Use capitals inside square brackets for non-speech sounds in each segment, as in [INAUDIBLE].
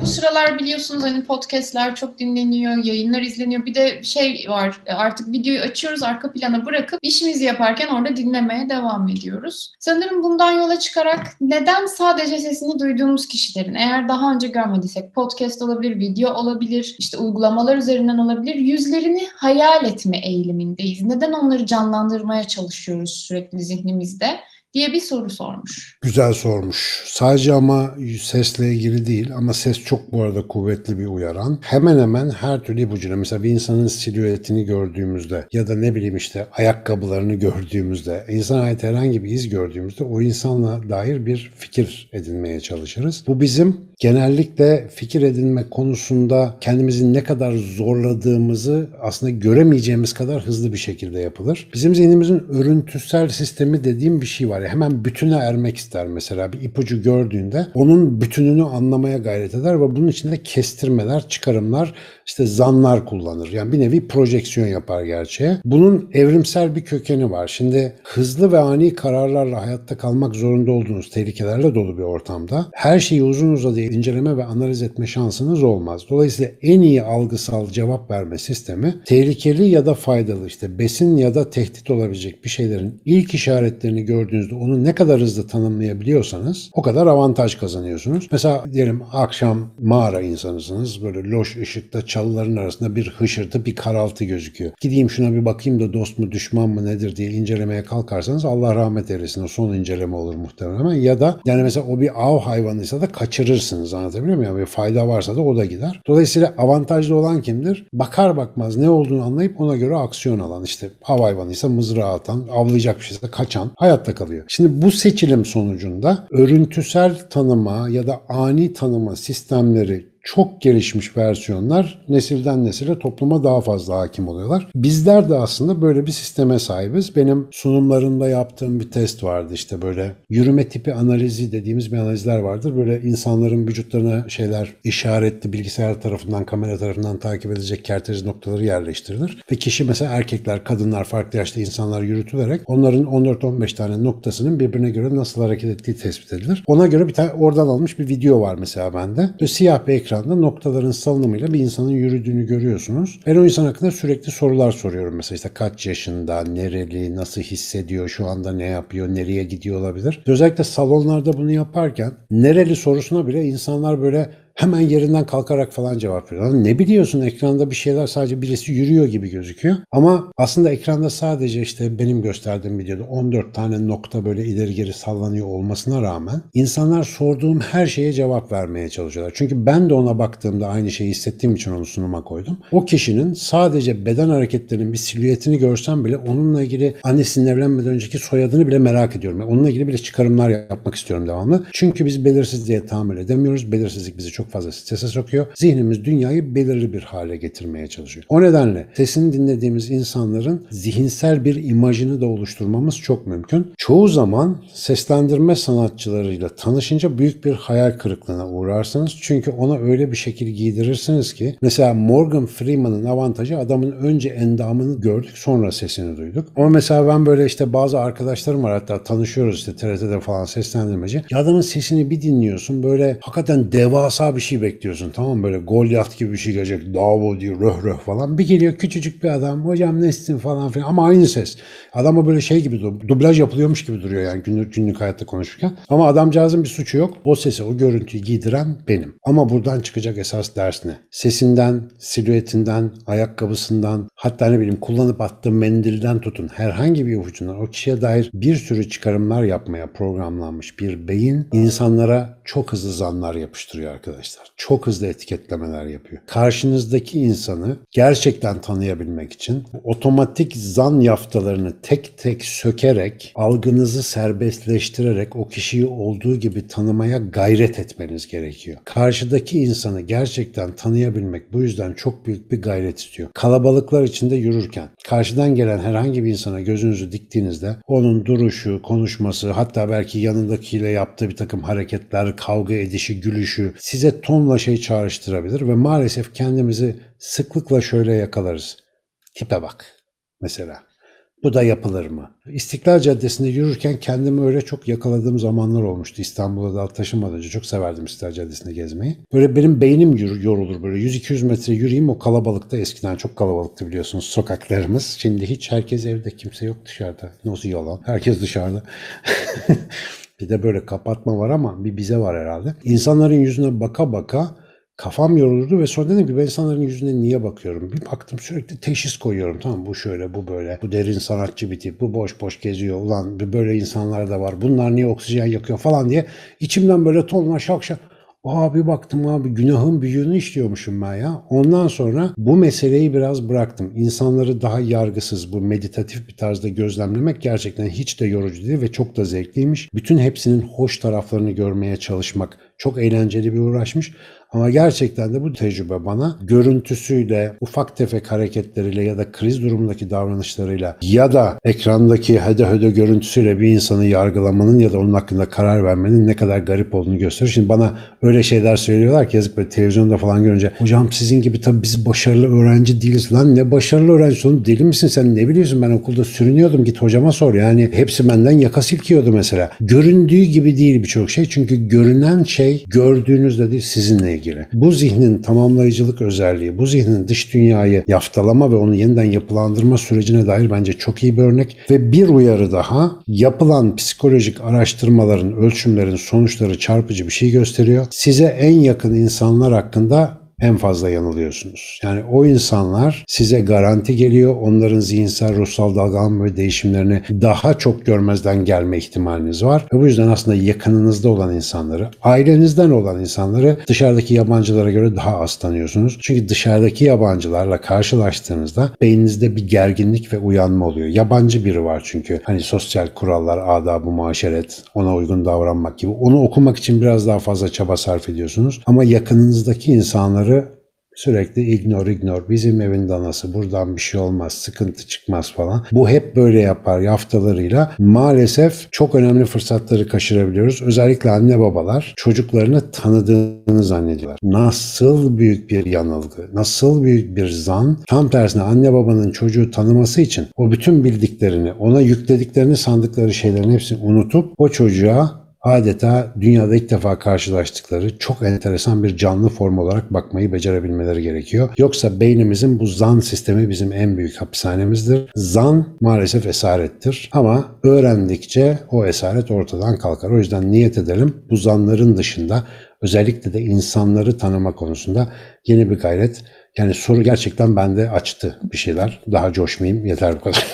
Bu sıralar biliyorsunuz hani podcastler çok dinleniyor, yayınlar izleniyor. Bir de şey var artık videoyu açıyoruz arka plana bırakıp işimizi yaparken orada dinlemeye devam ediyoruz. Sanırım bundan yola çıkarak neden sadece sesini duyduğumuz kişilerin eğer daha önce görmediysek podcast olabilir, video olabilir, işte uygulamalar üzerinden olabilir yüzlerini hayal etme eğilimindeyiz. Neden onları canlandırmaya çalışıyoruz sürekli zihnimizde? Diye bir soru sormuş. Güzel sormuş. Sadece ama sesle ilgili değil ama ses çok bu arada kuvvetli bir uyaran. Hemen hemen her türlü ipucuyla mesela bir insanın silüetini gördüğümüzde ya da ne bileyim işte ayakkabılarını gördüğümüzde, insana ait herhangi bir iz gördüğümüzde o insanla dair bir fikir edinmeye çalışırız. Bu bizim genellikle fikir edinme konusunda kendimizi ne kadar zorladığımızı aslında göremeyeceğimiz kadar hızlı bir şekilde yapılır. Bizim zihnimizin örüntüsel sistemi dediğim bir şey var. Yani hemen bütüne ermek ister mesela bir ipucu gördüğünde onun bütününü anlamaya gayret eder ve bunun içinde kestirmeler, çıkarımlar, işte zanlar kullanır. Yani bir nevi projeksiyon yapar gerçeğe. Bunun evrimsel bir kökeni var. Şimdi hızlı ve ani kararlarla hayatta kalmak zorunda olduğunuz tehlikelerle dolu bir ortamda her şeyi uzun uzadıya inceleme ve analiz etme şansınız olmaz. Dolayısıyla en iyi algısal cevap verme sistemi tehlikeli ya da faydalı işte besin ya da tehdit olabilecek bir şeylerin ilk işaretlerini gördüğünüzde onu ne kadar hızlı tanımlayabiliyorsanız o kadar avantaj kazanıyorsunuz. Mesela diyelim akşam mağara insanısınız böyle loş ışıkta çalıların arasında bir hışırtı bir karaltı gözüküyor. Gideyim şuna bir bakayım da dost mu düşman mı nedir diye incelemeye kalkarsanız Allah rahmet eylesin o son inceleme olur muhtemelen ya da yani mesela o bir av hayvanıysa da kaçırırsınız anlatabiliyor muyum? Yani bir fayda varsa da o da gider. Dolayısıyla avantajlı olan kimdir? Bakar bakmaz ne olduğunu anlayıp ona göre aksiyon alan işte av hayvanıysa mızrağı atan, avlayacak bir şeyse kaçan hayatta kalıyor. Şimdi bu seçilim sonucunda örüntüsel tanıma ya da ani tanıma sistemleri çok gelişmiş versiyonlar nesilden nesile topluma daha fazla hakim oluyorlar. Bizler de aslında böyle bir sisteme sahibiz. Benim sunumlarında yaptığım bir test vardı işte böyle yürüme tipi analizi dediğimiz bir analizler vardır. Böyle insanların vücutlarına şeyler işaretli bilgisayar tarafından kamera tarafından takip edilecek kerteriz noktaları yerleştirilir. Ve kişi mesela erkekler, kadınlar, farklı yaşta insanlar yürütülerek onların 14-15 tane noktasının birbirine göre nasıl hareket ettiği tespit edilir. Ona göre bir tane oradan almış bir video var mesela bende. Böyle siyah bir ekran ekranda noktaların salınımıyla bir insanın yürüdüğünü görüyorsunuz. Ben o insan hakkında sürekli sorular soruyorum. Mesela işte kaç yaşında, nereli, nasıl hissediyor, şu anda ne yapıyor, nereye gidiyor olabilir. Özellikle salonlarda bunu yaparken nereli sorusuna bile insanlar böyle hemen yerinden kalkarak falan cevap veriyor. Ne biliyorsun ekranda bir şeyler sadece birisi yürüyor gibi gözüküyor. Ama aslında ekranda sadece işte benim gösterdiğim videoda 14 tane nokta böyle ileri geri sallanıyor olmasına rağmen insanlar sorduğum her şeye cevap vermeye çalışıyorlar. Çünkü ben de ona baktığımda aynı şeyi hissettiğim için onu sunuma koydum. O kişinin sadece beden hareketlerinin bir silüetini görsem bile onunla ilgili annesinin evlenmeden önceki soyadını bile merak ediyorum. Yani onunla ilgili bile çıkarımlar yapmak istiyorum devamlı. Çünkü biz belirsizliğe tahammül edemiyoruz. Belirsizlik bizi çok çok fazla strese sokuyor. Zihnimiz dünyayı belirli bir hale getirmeye çalışıyor. O nedenle sesini dinlediğimiz insanların zihinsel bir imajını da oluşturmamız çok mümkün. Çoğu zaman seslendirme sanatçılarıyla tanışınca büyük bir hayal kırıklığına uğrarsınız. Çünkü ona öyle bir şekil giydirirsiniz ki mesela Morgan Freeman'ın avantajı adamın önce endamını gördük sonra sesini duyduk. Ama mesela ben böyle işte bazı arkadaşlarım var hatta tanışıyoruz işte TRT'de falan seslendirmeci. Ya adamın sesini bir dinliyorsun böyle hakikaten devasa bir şey bekliyorsun tamam böyle Goliath gibi bir şey gelecek. Davo diyor röh röh falan. Bir geliyor küçücük bir adam. Hocam nesin falan filan ama aynı ses. Adama böyle şey gibi dublaj yapılıyormuş gibi duruyor yani günlük, günlük hayatta konuşurken. Ama adamcağızın bir suçu yok. O sesi o görüntüyü giydiren benim. Ama buradan çıkacak esas ders ne? Sesinden, silüetinden, ayakkabısından hatta ne bileyim kullanıp attığı mendilden tutun herhangi bir ipucundan o kişiye dair bir sürü çıkarımlar yapmaya programlanmış bir beyin insanlara çok hızlı zanlar yapıştırıyor arkadaşlar arkadaşlar. Çok hızlı etiketlemeler yapıyor. Karşınızdaki insanı gerçekten tanıyabilmek için otomatik zan yaftalarını tek tek sökerek, algınızı serbestleştirerek o kişiyi olduğu gibi tanımaya gayret etmeniz gerekiyor. Karşıdaki insanı gerçekten tanıyabilmek bu yüzden çok büyük bir gayret istiyor. Kalabalıklar içinde yürürken karşıdan gelen herhangi bir insana gözünüzü diktiğinizde onun duruşu, konuşması, hatta belki yanındakiyle yaptığı bir takım hareketler, kavga edişi, gülüşü size tonla şey çağrıştırabilir ve maalesef kendimizi sıklıkla şöyle yakalarız. Tipe bak mesela. Bu da yapılır mı? İstiklal Caddesi'nde yürürken kendimi öyle çok yakaladığım zamanlar olmuştu. İstanbul'a da taşınmadan önce çok severdim İstiklal Caddesi'nde gezmeyi. Böyle benim beynim yorulur böyle 100-200 metre yürüyeyim o kalabalıkta eskiden çok kalabalıktı biliyorsunuz sokaklarımız. Şimdi hiç herkes evde kimse yok dışarıda. Nasıl yalan? Herkes dışarıda. [LAUGHS] bir de böyle kapatma var ama bir bize var herhalde. İnsanların yüzüne baka baka kafam yorulurdu ve sonra dedim ki ben insanların yüzüne niye bakıyorum? Bir baktım sürekli teşhis koyuyorum. Tamam bu şöyle bu böyle. Bu derin sanatçı bir tip. Bu boş boş geziyor. Ulan böyle insanlar da var. Bunlar niye oksijen yakıyor falan diye. içimden böyle tonla şak şak. Abi baktım abi günahın büyüğünü işliyormuşum ben ya. Ondan sonra bu meseleyi biraz bıraktım. İnsanları daha yargısız bu meditatif bir tarzda gözlemlemek gerçekten hiç de yorucu değil ve çok da zevkliymiş. Bütün hepsinin hoş taraflarını görmeye çalışmak çok eğlenceli bir uğraşmış. Ama gerçekten de bu tecrübe bana görüntüsüyle, ufak tefek hareketleriyle ya da kriz durumundaki davranışlarıyla ya da ekrandaki hede hede görüntüsüyle bir insanı yargılamanın ya da onun hakkında karar vermenin ne kadar garip olduğunu gösterir. Şimdi bana öyle şeyler söylüyorlar ki yazık böyle televizyonda falan görünce hocam sizin gibi tabii biz başarılı öğrenci değiliz. Lan ne başarılı öğrenci oğlum deli misin sen ne biliyorsun ben okulda sürünüyordum git hocama sor. Yani hepsi benden yaka silkiyordu mesela. Göründüğü gibi değil birçok şey çünkü görünen şey gördüğünüzde değil sizinle ilgili. Bu zihnin tamamlayıcılık özelliği, bu zihnin dış dünyayı yaftalama ve onu yeniden yapılandırma sürecine dair bence çok iyi bir örnek. Ve bir uyarı daha, yapılan psikolojik araştırmaların, ölçümlerin sonuçları çarpıcı bir şey gösteriyor. Size en yakın insanlar hakkında en fazla yanılıyorsunuz. Yani o insanlar size garanti geliyor. Onların zihinsel, ruhsal dalgalanma ve değişimlerini daha çok görmezden gelme ihtimaliniz var. Ve bu yüzden aslında yakınınızda olan insanları, ailenizden olan insanları dışarıdaki yabancılara göre daha az tanıyorsunuz. Çünkü dışarıdaki yabancılarla karşılaştığınızda beyninizde bir gerginlik ve uyanma oluyor. Yabancı biri var çünkü. Hani sosyal kurallar, adab-ı muaşeret, ona uygun davranmak gibi. Onu okumak için biraz daha fazla çaba sarf ediyorsunuz. Ama yakınınızdaki insanları sürekli ignore ignore bizim evin danası buradan bir şey olmaz sıkıntı çıkmaz falan. Bu hep böyle yapar yaftalarıyla maalesef çok önemli fırsatları kaçırabiliyoruz. Özellikle anne babalar çocuklarını tanıdığını zannediyorlar. Nasıl büyük bir yanılgı, nasıl büyük bir zan. Tam tersine anne babanın çocuğu tanıması için o bütün bildiklerini, ona yüklediklerini sandıkları şeylerin hepsini unutup o çocuğa adeta dünyada ilk defa karşılaştıkları çok enteresan bir canlı form olarak bakmayı becerebilmeleri gerekiyor. Yoksa beynimizin bu zan sistemi bizim en büyük hapishanemizdir. Zan maalesef esarettir ama öğrendikçe o esaret ortadan kalkar. O yüzden niyet edelim bu zanların dışında özellikle de insanları tanıma konusunda yeni bir gayret yani soru gerçekten bende açtı bir şeyler. Daha coşmayayım yeter bu kadar.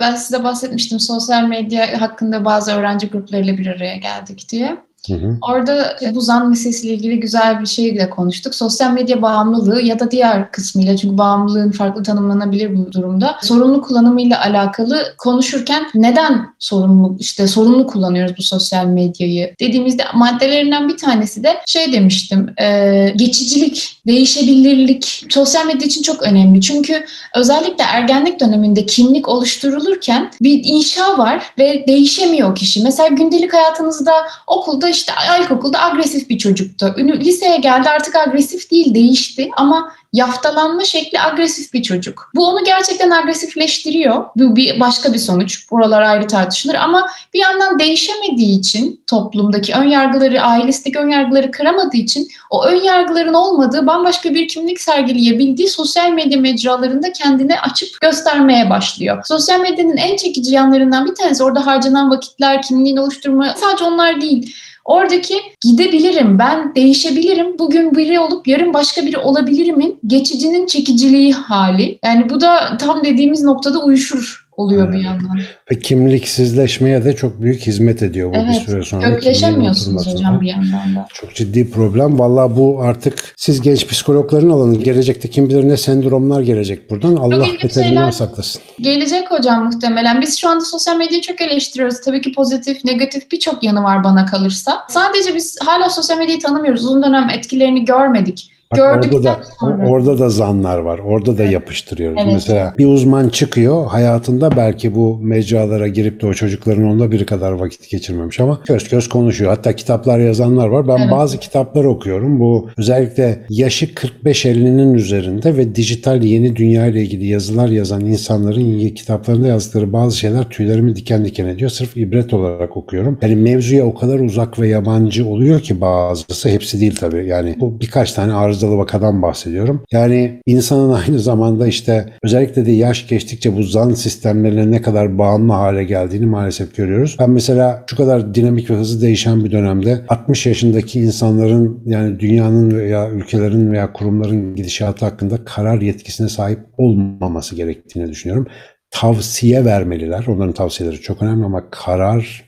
ben size bahsetmiştim sosyal medya hakkında bazı öğrenci gruplarıyla bir araya geldik diye. Hı hı. Orada bu zan meselesiyle ilgili güzel bir şey de konuştuk. Sosyal medya bağımlılığı ya da diğer kısmıyla çünkü bağımlılığın farklı tanımlanabilir bu durumda. Sorumlu kullanımıyla alakalı konuşurken neden sorumlu işte sorumlu kullanıyoruz bu sosyal medyayı dediğimizde maddelerinden bir tanesi de şey demiştim e, geçicilik, değişebilirlik sosyal medya için çok önemli. Çünkü özellikle ergenlik döneminde kimlik oluşturulurken bir inşa var ve değişemiyor kişi. Mesela gündelik hayatınızda okulda işte ilkokulda agresif bir çocuktu. Liseye geldi artık agresif değil değişti ama yaftalanma şekli agresif bir çocuk. Bu onu gerçekten agresifleştiriyor. Bu bir başka bir sonuç. Buralar ayrı tartışılır ama bir yandan değişemediği için toplumdaki ön yargıları, ailesindeki ön yargıları kıramadığı için o ön yargıların olmadığı bambaşka bir kimlik sergileyebildiği sosyal medya mecralarında kendini açıp göstermeye başlıyor. Sosyal medyanın en çekici yanlarından bir tanesi orada harcanan vakitler, kimliğini oluşturma sadece onlar değil Oradaki gidebilirim, ben değişebilirim, bugün biri olup yarın başka biri olabilirimin geçicinin çekiciliği hali. Yani bu da tam dediğimiz noktada uyuşur oluyor bir yandan. Ve kimliksizleşmeye de çok büyük hizmet ediyor bu evet, bir süre sonra. Kökleşemiyorsunuz hocam bir yandan da. Çok ciddi problem. Valla bu artık siz genç psikologların alanı. Gelecekte kim bilir ne sendromlar gelecek buradan. Allah beterinden saklasın. Gelecek hocam muhtemelen. Biz şu anda sosyal medyayı çok eleştiriyoruz. Tabii ki pozitif, negatif birçok yanı var bana kalırsa. Sadece biz hala sosyal medyayı tanımıyoruz. Uzun dönem etkilerini görmedik. Bak Gördükten orada da sonra. orada da zanlar var. Orada da yapıştırıyoruz. Evet. Mesela bir uzman çıkıyor hayatında belki bu mecralara girip de o çocukların onda biri kadar vakit geçirmemiş ama köz köz konuşuyor. Hatta kitaplar yazanlar var. Ben Evet. bazı kitaplar okuyorum. Bu özellikle yaşı 45-50'nin üzerinde ve dijital yeni dünya ile ilgili yazılar yazan insanların kitaplarında yazdıkları bazı şeyler tüylerimi diken diken ediyor. Sırf ibret olarak okuyorum. Yani mevzuya o kadar uzak ve yabancı oluyor ki bazısı hepsi değil tabii. Yani bu birkaç tane arızalı vakadan bahsediyorum. Yani insanın [LAUGHS] aynı zamanda işte özellikle de yaş geçtikçe bu zan sistemlerine ne kadar bağımlı hale geldiğini maalesef görüyoruz. Ben mesela şu kadar dinamik ve hızlı değişen bir dönemde 60 yaşındaki insanların yani dünyanın veya ülkelerin veya kurumların gidişatı hakkında karar yetkisine sahip olmaması gerektiğini düşünüyorum. Tavsiye vermeliler. Onların tavsiyeleri çok önemli ama karar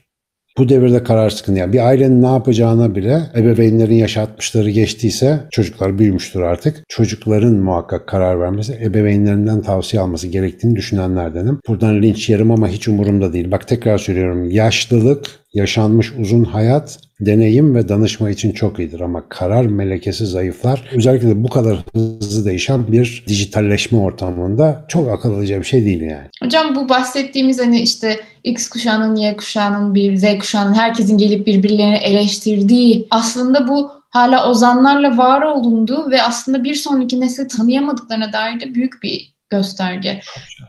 bu devirde karar sıkıntı. Yani bir ailenin ne yapacağına bile ebeveynlerin yaş 60'ları geçtiyse çocuklar büyümüştür artık. Çocukların muhakkak karar vermesi, ebeveynlerinden tavsiye alması gerektiğini düşünenlerdenim. Buradan linç yerim ama hiç umurumda değil. Bak tekrar söylüyorum. Yaşlılık, yaşanmış uzun hayat, deneyim ve danışma için çok iyidir ama karar melekesi zayıflar. Özellikle de bu kadar hızlı değişen bir dijitalleşme ortamında çok akıl alıcı bir şey değil yani. Hocam bu bahsettiğimiz hani işte X kuşağının, Y kuşağının, bir Z kuşağının herkesin gelip birbirlerini eleştirdiği aslında bu hala ozanlarla var olunduğu ve aslında bir sonraki nesli tanıyamadıklarına dair de büyük bir gösterge.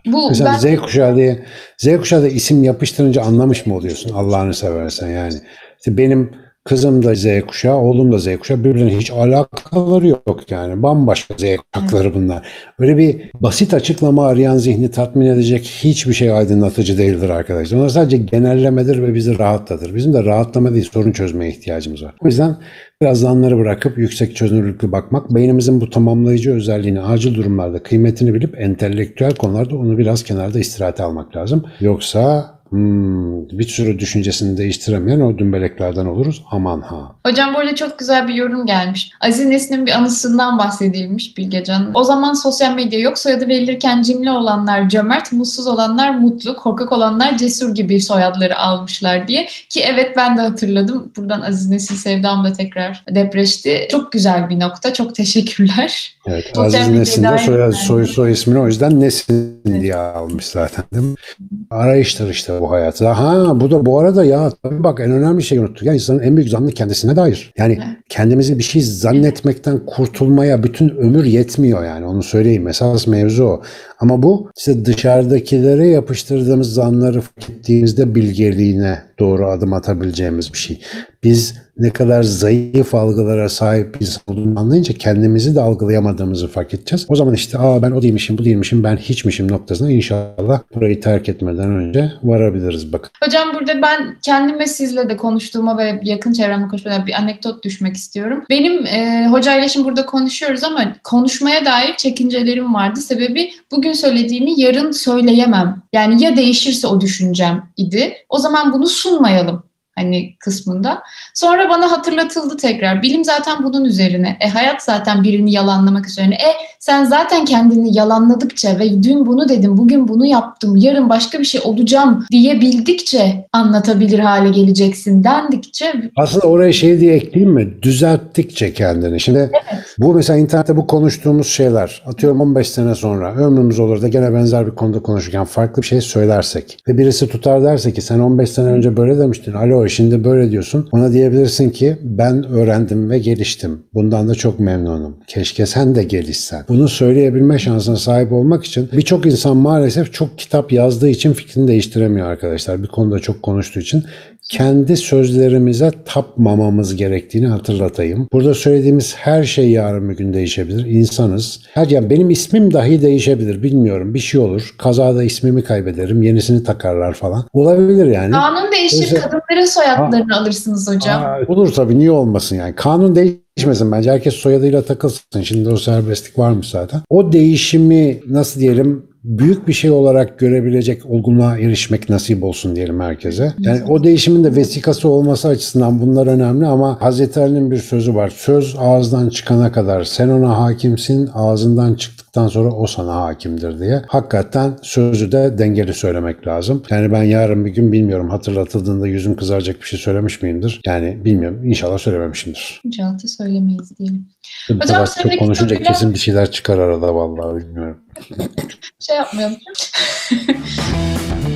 Bu Mesela ben Z kuşağı diye Z kuşağı da isim yapıştırınca anlamış mı oluyorsun Allah'ını seversen yani. İşte benim kızım da Z kuşağı, oğlum da Z kuşağı birbirine hiç alakaları yok yani. Bambaşka Z kuşakları bunlar. Öyle bir basit açıklama arayan zihni tatmin edecek hiçbir şey aydınlatıcı değildir arkadaşlar. Onlar sadece genellemedir ve bizi rahatlatır. Bizim de rahatlama değil sorun çözmeye ihtiyacımız var. O yüzden biraz zanları bırakıp yüksek çözünürlüklü bakmak, beynimizin bu tamamlayıcı özelliğini acil durumlarda kıymetini bilip entelektüel konularda onu biraz kenarda istirahate almak lazım. Yoksa hmm, bir sürü düşüncesini değiştiremeyen o dümbeleklerden oluruz. Aman ha. Hocam arada çok güzel bir yorum gelmiş. Aziz Nesin'in bir anısından bahsedilmiş Bilgecan. O zaman sosyal medya yok. Soyadı verilirken cimri olanlar cömert, mutsuz olanlar mutlu, korkak olanlar cesur gibi soyadları almışlar diye. Ki evet ben de hatırladım. Buradan Aziz Nesin sevdam da tekrar depreşti. Çok güzel bir nokta. Çok teşekkürler. Evet, Sosyal Aziz Nesin de soy, soy, soy ismini o yüzden Nesin diye almış zaten değil mi? Arayıştır işte bu hayat. Ha bu da bu arada ya tabii bak en önemli şeyi unuttuk. Ya insanın en büyük zannı kendisine dair. Yani Evet. kendimizi bir şey zannetmekten kurtulmaya bütün ömür yetmiyor yani onu söyleyeyim. Esas mevzu o. Ama bu işte dışarıdakilere yapıştırdığımız zanları fark ettiğimizde bilgeliğine doğru adım atabileceğimiz bir şey. Biz ne kadar zayıf algılara sahip biz olduğunu anlayınca kendimizi de algılayamadığımızı fark edeceğiz. O zaman işte aa ben o değilmişim bu değilmişim ben hiçmişim noktasına inşallah burayı terk etmeden önce varabiliriz bakın. Hocam burada ben kendime sizle de konuştuğuma ve yakın çevremde konuştuğuma bir anekdot düşmek istiyorum. Benim e, hocayla şimdi burada konuşuyoruz ama konuşmaya dair çekincelerim vardı. Sebebi bugün söylediğimi yarın söyleyemem. Yani ya değişirse o düşüncem idi. O zaman bunu sunmayalım hani kısmında. Sonra bana hatırlatıldı tekrar. Bilim zaten bunun üzerine. E hayat zaten birini yalanlamak üzerine. E sen zaten kendini yalanladıkça ve dün bunu dedim, bugün bunu yaptım, yarın başka bir şey olacağım diyebildikçe anlatabilir hale geleceksin dendikçe Aslında oraya şey diye ekleyeyim mi? Düzelttikçe kendini. Şimdi bu mesela internette bu konuştuğumuz şeyler atıyorum 15 sene sonra ömrümüz olur da gene benzer bir konuda konuşurken farklı bir şey söylersek ve birisi tutar derse ki sen 15 sene önce böyle demiştin. Alo şimdi böyle diyorsun. Ona diyebilirsin ki ben öğrendim ve geliştim. Bundan da çok memnunum. Keşke sen de gelişsen. Bunu söyleyebilme şansına sahip olmak için birçok insan maalesef çok kitap yazdığı için fikrini değiştiremiyor arkadaşlar. Bir konuda çok konuştuğu için kendi sözlerimize tapmamamız gerektiğini hatırlatayım. Burada söylediğimiz her şey yarın bir gün değişebilir. İnsanız. Her yani benim ismim dahi değişebilir. Bilmiyorum. Bir şey olur. Kazada ismimi kaybederim. Yenisini takarlar falan. Olabilir yani. kanun değişir, Mesela- kadınların soyadlarını alırsınız hocam. Aa, olur tabii. Niye olmasın yani. Kanun değişmesin bence. Herkes soyadıyla takılsın. Şimdi o serbestlik varmış zaten. O değişimi nasıl diyelim büyük bir şey olarak görebilecek olgunluğa erişmek nasip olsun diyelim herkese. Yani o değişimin de vesikası olması açısından bunlar önemli ama Hazreti Ali'nin bir sözü var. Söz ağızdan çıkana kadar sen ona hakimsin, ağzından çıktıktan hatırlattıktan sonra o sana hakimdir diye. Hakikaten sözü de dengeli söylemek lazım. Yani ben yarın bir gün bilmiyorum hatırlatıldığında yüzüm kızaracak bir şey söylemiş miyimdir? Yani bilmiyorum. İnşallah söylememişimdir. İnşallah söylemeyiz diyelim. Hocam, seninle çok konuşunca kitapıyla- kesin bir şeyler çıkar arada vallahi bilmiyorum. [LAUGHS] Şey yapmayalım. [LAUGHS]